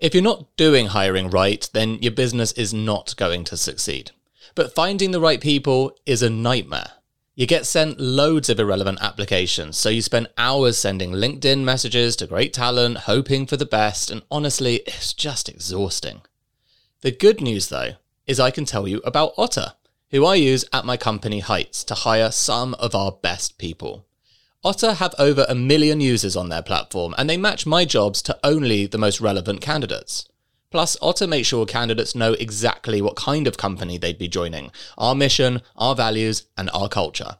If you're not doing hiring right, then your business is not going to succeed. But finding the right people is a nightmare. You get sent loads of irrelevant applications, so you spend hours sending LinkedIn messages to great talent, hoping for the best, and honestly, it's just exhausting. The good news, though, is I can tell you about Otta, who I use at my company Heights to hire some of our best people. Otta have over a million users on their platform, and they match my jobs to only the most relevant candidates. Plus, Otta makes sure candidates know exactly what kind of company they'd be joining, our mission, our values, and our culture.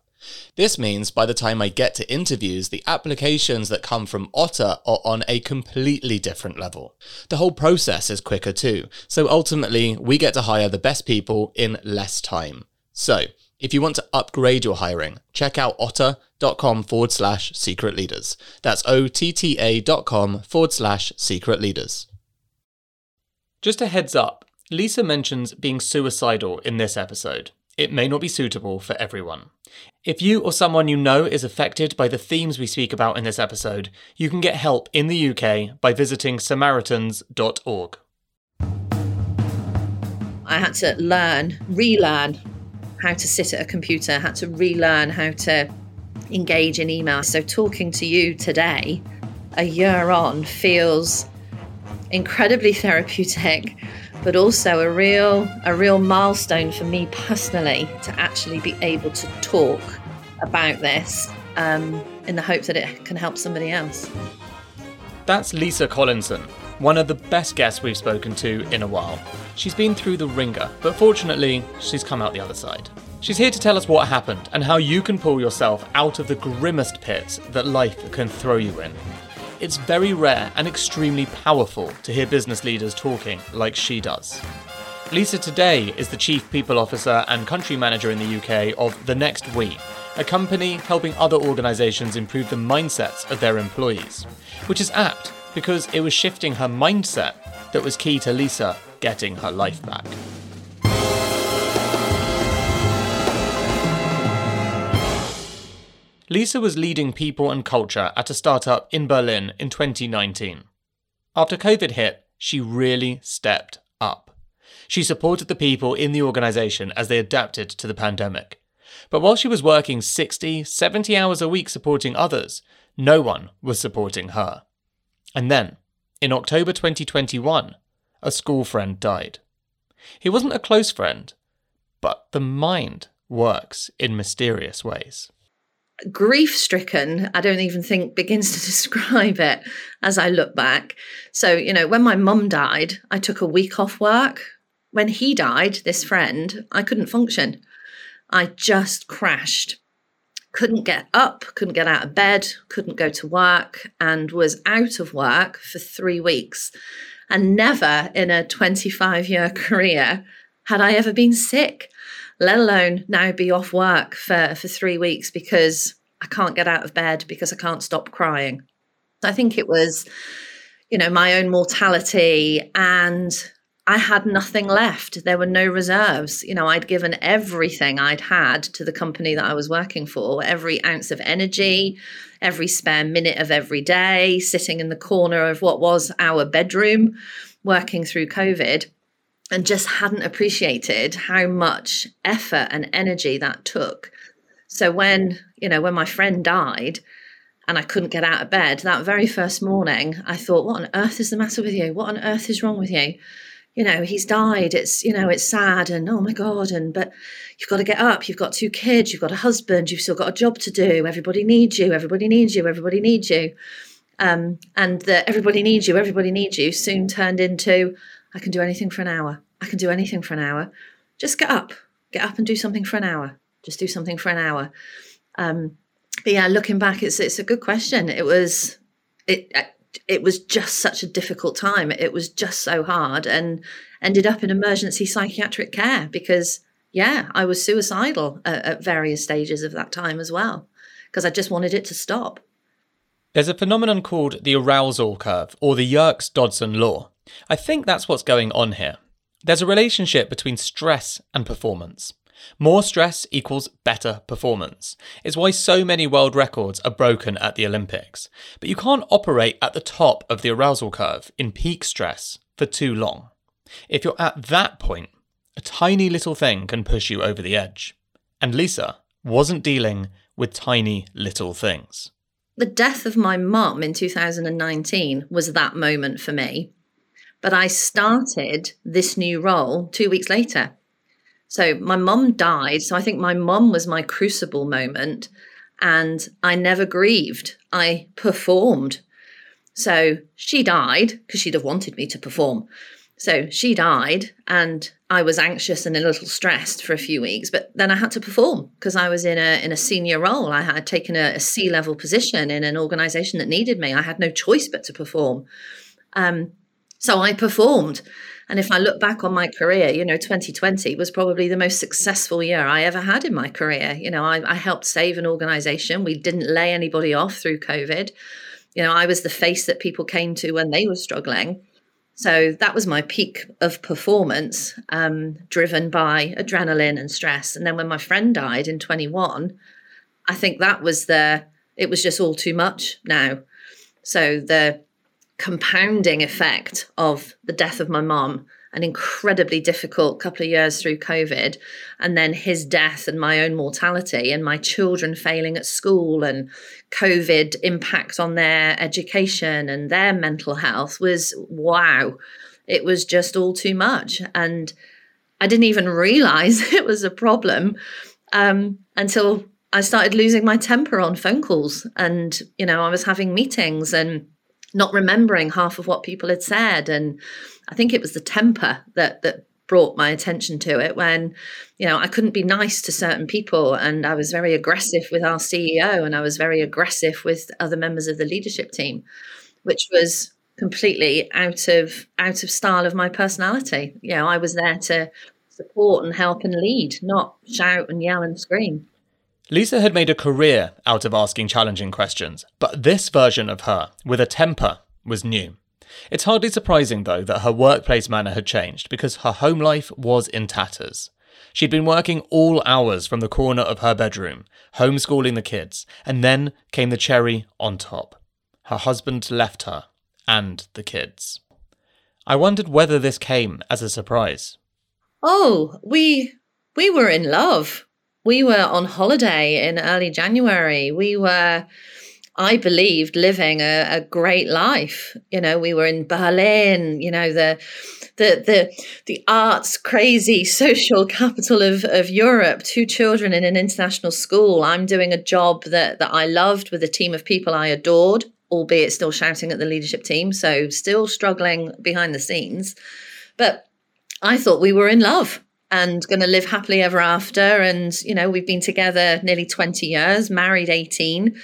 This means by the time I get to interviews, the applications that come from Otta are on a completely different level. The whole process is quicker too, so ultimately, we get to hire the best people in less time. So, if you want to upgrade your hiring, check out otta.com forward slash secret leaders. That's O T T A dot com forward slash secret leaders. Just a heads up Lisa mentions being suicidal in this episode. It may not be suitable for everyone. If you or someone you know is affected by the themes we speak about in this episode, you can get help in the UK by visiting samaritans.org. I had to learn, relearn how to sit at a computer, had to relearn how to engage in email. So, talking to you today, a year on, feels incredibly therapeutic, but also a real a real milestone for me personally to actually be able to talk about this um, in the hope that it can help somebody else. That's Lisa Collinson, one of the best guests we've spoken to in a while. She's been through the ringer, but fortunately, she's come out the other side. She's here to tell us what happened and how you can pull yourself out of the grimmest pits that life can throw you in. It's very rare and extremely powerful to hear business leaders talking like she does. Lisa today is the Chief People Officer and Country Manager in the UK of The Next We, a company helping other organisations improve the mindsets of their employees, which is apt because it was shifting her mindset that was key to Lisa getting her life back. Lisa was leading people and culture at a startup in Berlin in 2019. After COVID hit, she really stepped up. She supported the people in the organization as they adapted to the pandemic. But while she was working 60, 70 hours a week supporting others, no one was supporting her. And then, in October 2021, a school friend died. He wasn't a close friend, but the mind works in mysterious ways grief stricken, I don't even think begins to describe it as I look back. So, you know, when my mum died, I took a week off work. When he died, this friend, I couldn't function. I just crashed. Couldn't get up, couldn't get out of bed, couldn't go to work, and was out of work for three weeks. And never in a 25 year career had I ever been sick let alone now be off work for, for three weeks because I can't get out of bed because I can't stop crying. I think it was, you know, my own mortality and I had nothing left. There were no reserves. You know, I'd given everything I'd had to the company that I was working for, every ounce of energy, every spare minute of every day, sitting in the corner of what was our bedroom, working through COVID and just hadn't appreciated how much effort and energy that took. So when, you know, when my friend died and I couldn't get out of bed, that very first morning, I thought, what on earth is the matter with you? What on earth is wrong with you? You know, he's died. It's, you know, it's sad and oh my God. And, but you've got to get up. You've got two kids. You've got a husband. You've still got a job to do. Everybody needs you. Everybody needs you. Everybody needs you. Um, and that everybody needs you. Everybody needs you soon turned into, I can do anything for an hour. I can do anything for an hour. Just get up, get up and do something for an hour. Just do something for an hour. Um, but yeah, looking back, it's it's a good question. It was it it was just such a difficult time. It was just so hard, and ended up in emergency psychiatric care because yeah, I was suicidal at, at various stages of that time as well because I just wanted it to stop. There's a phenomenon called the arousal curve or the Yerkes Dodson law. I think that's what's going on here. There's a relationship between stress and performance. More stress equals better performance. It's why so many world records are broken at the Olympics. But you can't operate at the top of the arousal curve in peak stress for too long. If you're at that point, a tiny little thing can push you over the edge. And Lisa wasn't dealing with tiny little things. The death of my mum in 2019 was that moment for me. But I started this new role two weeks later. So my mum died. So I think my mum was my crucible moment. And I never grieved. I performed. So she died because she'd have wanted me to perform. So she died, and I was anxious and a little stressed for a few weeks. But then I had to perform because I was in a in a senior role. I had taken a, a C level position in an organisation that needed me. I had no choice but to perform. Um, so I performed. And if I look back on my career, you know, 2020 was probably the most successful year I ever had in my career. You know, I, I helped save an organization. We didn't lay anybody off through COVID. You know, I was the face that people came to when they were struggling. So that was my peak of performance, um, driven by adrenaline and stress. And then when my friend died in 21, I think that was the, it was just all too much now. So the compounding effect of the death of my mom an incredibly difficult couple of years through COVID, and then his death and my own mortality, and my children failing at school, and COVID impact on their education and their mental health was wow. It was just all too much. And I didn't even realize it was a problem um, until I started losing my temper on phone calls. And, you know, I was having meetings and not remembering half of what people had said. And I think it was the temper that that brought my attention to it when you know I couldn't be nice to certain people. And I was very aggressive with our CEO and I was very aggressive with other members of the leadership team which was completely out of out of style of my personality. You know I was there to support and help and lead not shout and yell and scream Lisa had made a career out of asking challenging questions, but this version of her, with a temper, was new. It's hardly surprising, though, that her workplace manner had changed because her home life was in tatters. She'd been working all hours from the corner of her bedroom, homeschooling the kids, and then came the cherry on top. Her husband left her and the kids. I wondered whether this came as a surprise. Oh, we we were in love we were on holiday in early January. We were, I believed, living a, a, great life. You know, we were in Berlin. You know, the the the the arts crazy social capital of of Europe. Two children in an international school. I'm doing a job that that I loved with a team of people I adored, albeit still shouting at the leadership team. So still struggling behind the scenes, but I thought we were in love and going to live happily ever after. And, you know, we've been together nearly 20 years, married 18.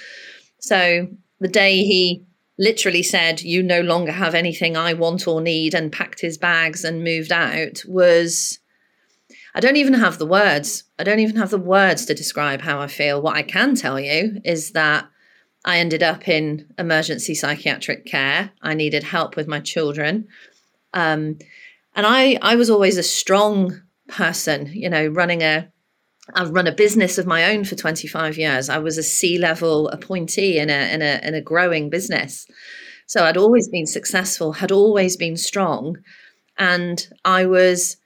So the day he literally said, You no longer have anything I want or need, and packed his bags and moved out was. I don't even have the words. I don't even have the words to describe how I feel. What I can tell you is that I ended up in emergency psychiatric care. I needed help with my children. Um, and I, I was always a strong person, you know, running a I've run a business of my own for 25 years. I was a C-level appointee in a in a in a growing business. So I'd always been successful, had always been strong, and I was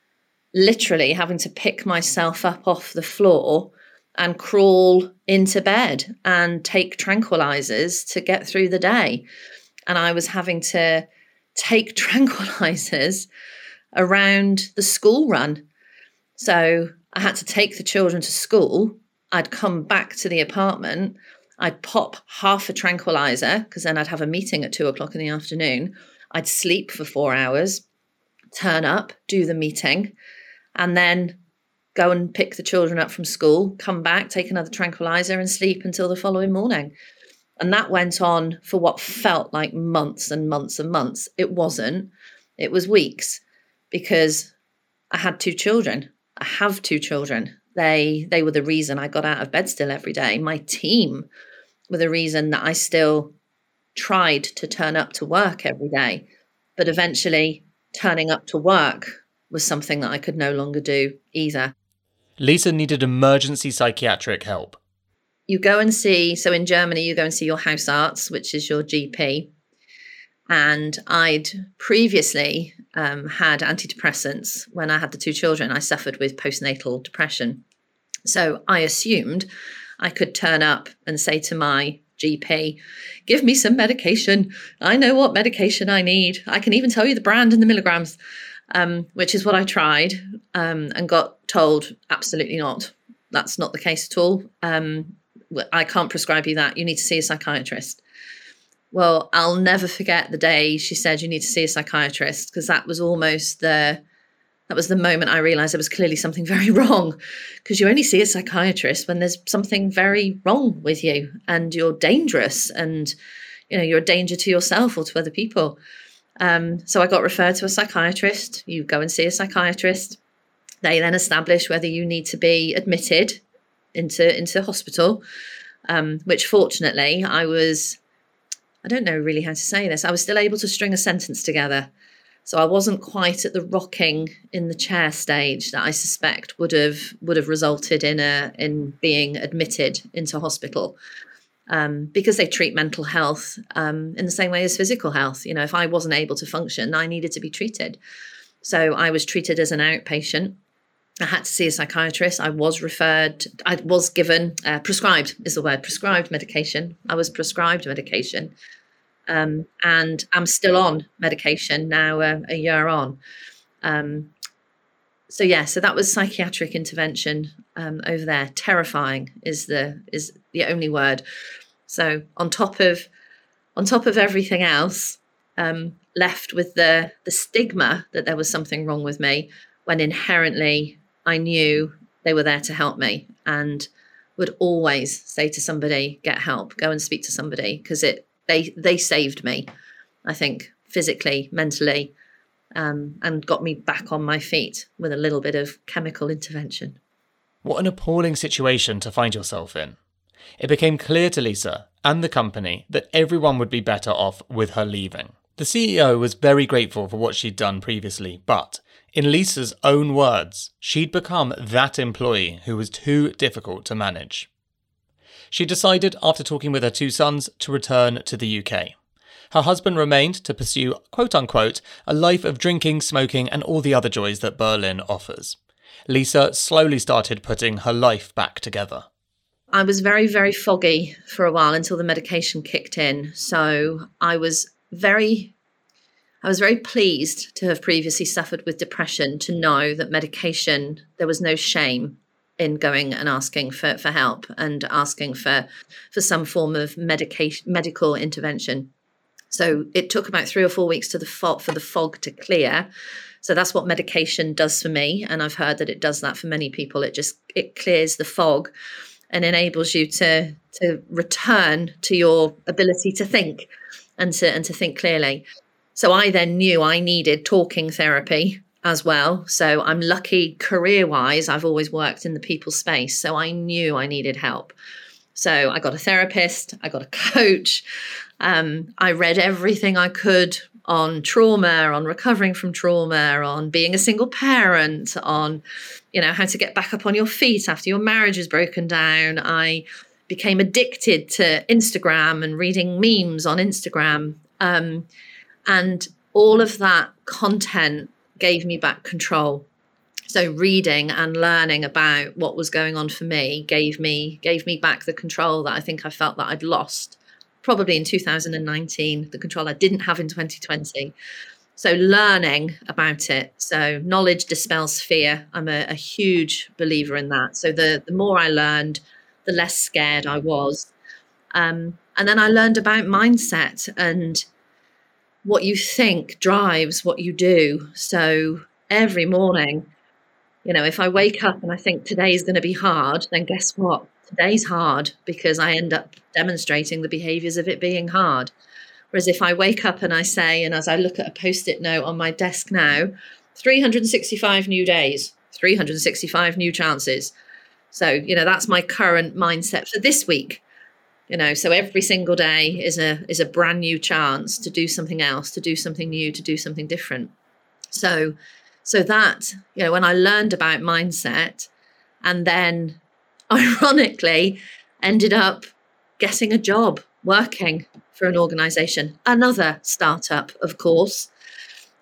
literally having to pick myself up off the floor and crawl into bed and take tranquilizers to get through the day. And I was having to take tranquilizers around the school run so I had to take the children to school. I'd come back to the apartment. I'd pop half a tranquilizer because then I'd have a meeting at two o'clock in the afternoon. I'd sleep for four hours, turn up, do the meeting, and then go and pick the children up from school, come back, take another tranquilizer, and sleep until the following morning. And that went on for what felt like months and months and months. It wasn't, it was weeks because I had two children I have two children. They they were the reason I got out of bed still every day. My team were the reason that I still tried to turn up to work every day. But eventually turning up to work was something that I could no longer do either. Lisa needed emergency psychiatric help. You go and see, so in Germany, you go and see your Hausarzt, which is your GP. And I'd previously um, had antidepressants when I had the two children. I suffered with postnatal depression. So I assumed I could turn up and say to my GP, give me some medication. I know what medication I need. I can even tell you the brand and the milligrams, um, which is what I tried um, and got told absolutely not. That's not the case at all. Um, I can't prescribe you that. You need to see a psychiatrist. Well, I'll never forget the day she said you need to see a psychiatrist because that was almost the that was the moment I realized there was clearly something very wrong because you only see a psychiatrist when there's something very wrong with you and you're dangerous and you know you're a danger to yourself or to other people. Um, so I got referred to a psychiatrist. You go and see a psychiatrist. They then establish whether you need to be admitted into into hospital. Um, which fortunately I was. I don't know really how to say this. I was still able to string a sentence together. So I wasn't quite at the rocking in the chair stage that I suspect would have would have resulted in a in being admitted into hospital. Um, because they treat mental health um, in the same way as physical health. You know, if I wasn't able to function, I needed to be treated. So I was treated as an outpatient. I had to see a psychiatrist. I was referred, I was given, uh, prescribed is the word, prescribed medication. I was prescribed medication um, and I'm still on medication now, uh, a year on. Um, so yeah, so that was psychiatric intervention um, over there. Terrifying is the is the only word. So on top of on top of everything else, um, left with the the stigma that there was something wrong with me, when inherently I knew they were there to help me and would always say to somebody, "Get help. Go and speak to somebody," because it they they saved me. I think physically, mentally, um, and got me back on my feet with a little bit of chemical intervention. What an appalling situation to find yourself in. It became clear to Lisa and the company that everyone would be better off with her leaving. The CEO was very grateful for what she'd done previously, but in Lisa's own words, she'd become that employee who was too difficult to manage. She decided, after talking with her two sons, to return to the UK. Her husband remained to pursue, quote unquote, a life of drinking, smoking, and all the other joys that Berlin offers. Lisa slowly started putting her life back together. I was very, very foggy for a while until the medication kicked in. So I was very I was very pleased to have previously suffered with depression to know that medication, there was no shame in going and asking for, for help and asking for for some form of medication medical intervention. So it took about three or four weeks to the for the fog to clear. So that's what medication does for me, and I've heard that it does that for many people. It just it clears the fog and enables you to to return to your ability to think and to and to think clearly. So I then knew I needed talking therapy as well. So I'm lucky career wise, I've always worked in the people space. So I knew I needed help. So I got a therapist, I got a coach. Um, I read everything I could on trauma, on recovering from trauma, on being a single parent, on you know how to get back up on your feet after your marriage is broken down. I became addicted to Instagram and reading memes on Instagram, um, and all of that content gave me back control. So reading and learning about what was going on for me gave me gave me back the control that i think i felt that i'd lost probably in 2019 the control i didn't have in 2020 so learning about it. So knowledge dispels fear. I'm a, a huge believer in that. So the the more i learned the less scared i was. Um, and then i learned about mindset and what you think drives what you do. So every morning, you know, if I wake up and I think today is going to be hard, then guess what? Today's hard because I end up demonstrating the behaviors of it being hard. Whereas if I wake up and I say, and as I look at a post it note on my desk now, 365 new days, 365 new chances. So, you know, that's my current mindset for this week you know so every single day is a is a brand new chance to do something else to do something new to do something different. So so that you know when i learned about mindset And then, ironically, ended up getting a job working for an organization, another startup, of course,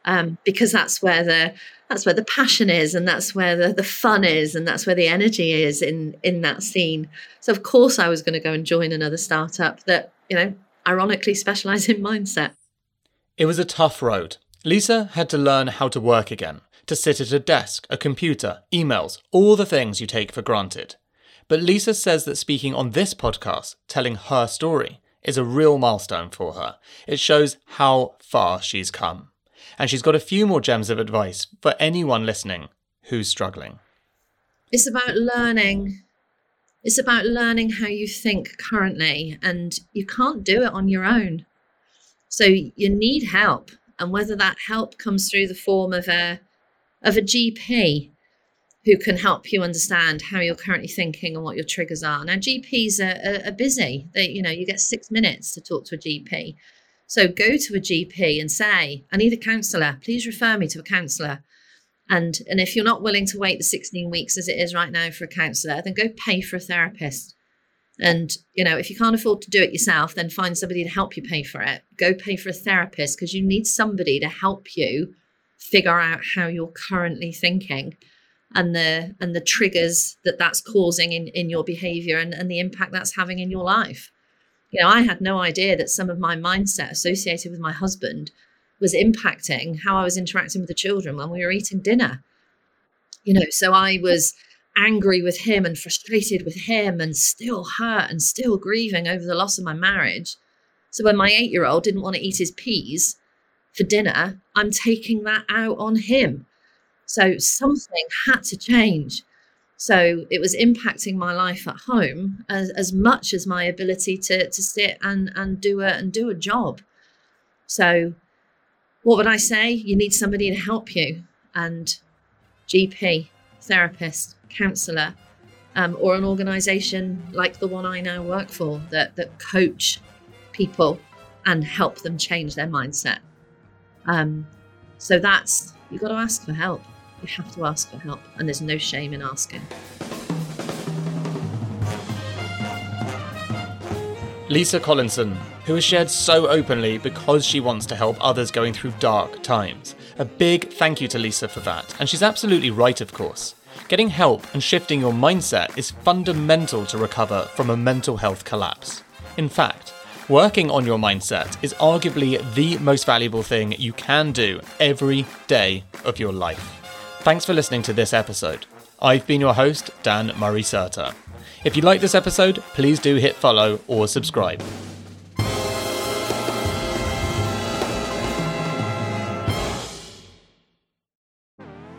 um, because that's where the that's where the passion is and that's where the, the fun is and that's where the energy is in in that scene. So of course i was going to go and join another startup that you know ironically specialize in mindset. It was a tough road. Lisa had to learn how to work again to sit at a desk a computer emails all the things you take for granted. But lisa says that speaking on this podcast telling her story is a real milestone for her. It shows how far she's come and she's got a few more gems of advice for anyone listening who's struggling. It's about learning. It's about learning how you think currently, and you can't do it on your own. So you need help, and whether that help comes through the form of a of a GP who can help you understand how you're currently thinking and what your triggers are. Now, GPs are, are, are busy. They, you know, you get six minutes to talk to a GP. So go to a GP and say, I need a counsellor. Please refer me to a counsellor. And, and if you're not willing to wait the 16 weeks as it is right now for a counsellor, then go pay for a therapist. And, you know, if you can't afford to do it yourself, then find somebody to help you pay for it. Go pay for a therapist because you need somebody to help you figure out how you're currently thinking and the and the triggers that that's causing in, in your behavior and, and the impact that's having in your life you know, I had no idea that some of my mindset associated with my husband was impacting how I was interacting with the children when we were eating dinner. You know, so I was angry with him and frustrated with him and still hurt and still grieving over the loss of my marriage. So when my eight year old didn't want to eat his peas for dinner, I'm taking that out on him. So something had to change. So it was impacting my life at home as, as much as my ability to, to sit and, and do a and do a job. So what would I say? You need somebody to help you and GP, therapist, counsellor, um, or an organization like the one I now work for that that coach people and help them change their mindset. Um, so that's you've got to ask for help you have to ask for help, and there's no shame in asking. Lisa Collinson, who has shared so openly because she wants to help others going through dark times. A big thank you to Lisa for that, and she's absolutely right, of course. Getting help and shifting your mindset is fundamental to recover from a mental health collapse. In fact, working on your mindset is arguably the most valuable thing you can do every day of your life. Thanks for listening to this episode. I've been your host, Dan Murray Serter. If you like this episode, please do hit follow or subscribe.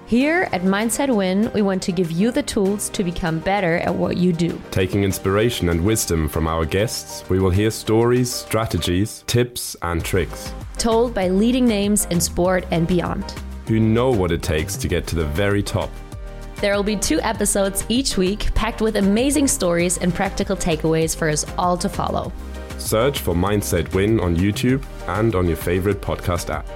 Here at Mindset Win, we want to give you the tools to become better at what you do. Taking inspiration and wisdom from our guests, we will hear stories, strategies, tips, and tricks. Told by leading names in sport and beyond who know what it takes to get to the very top. There will be two episodes each week packed with amazing stories and practical takeaways for us all to follow. Search for Mindset Win on YouTube and on your favorite podcast app.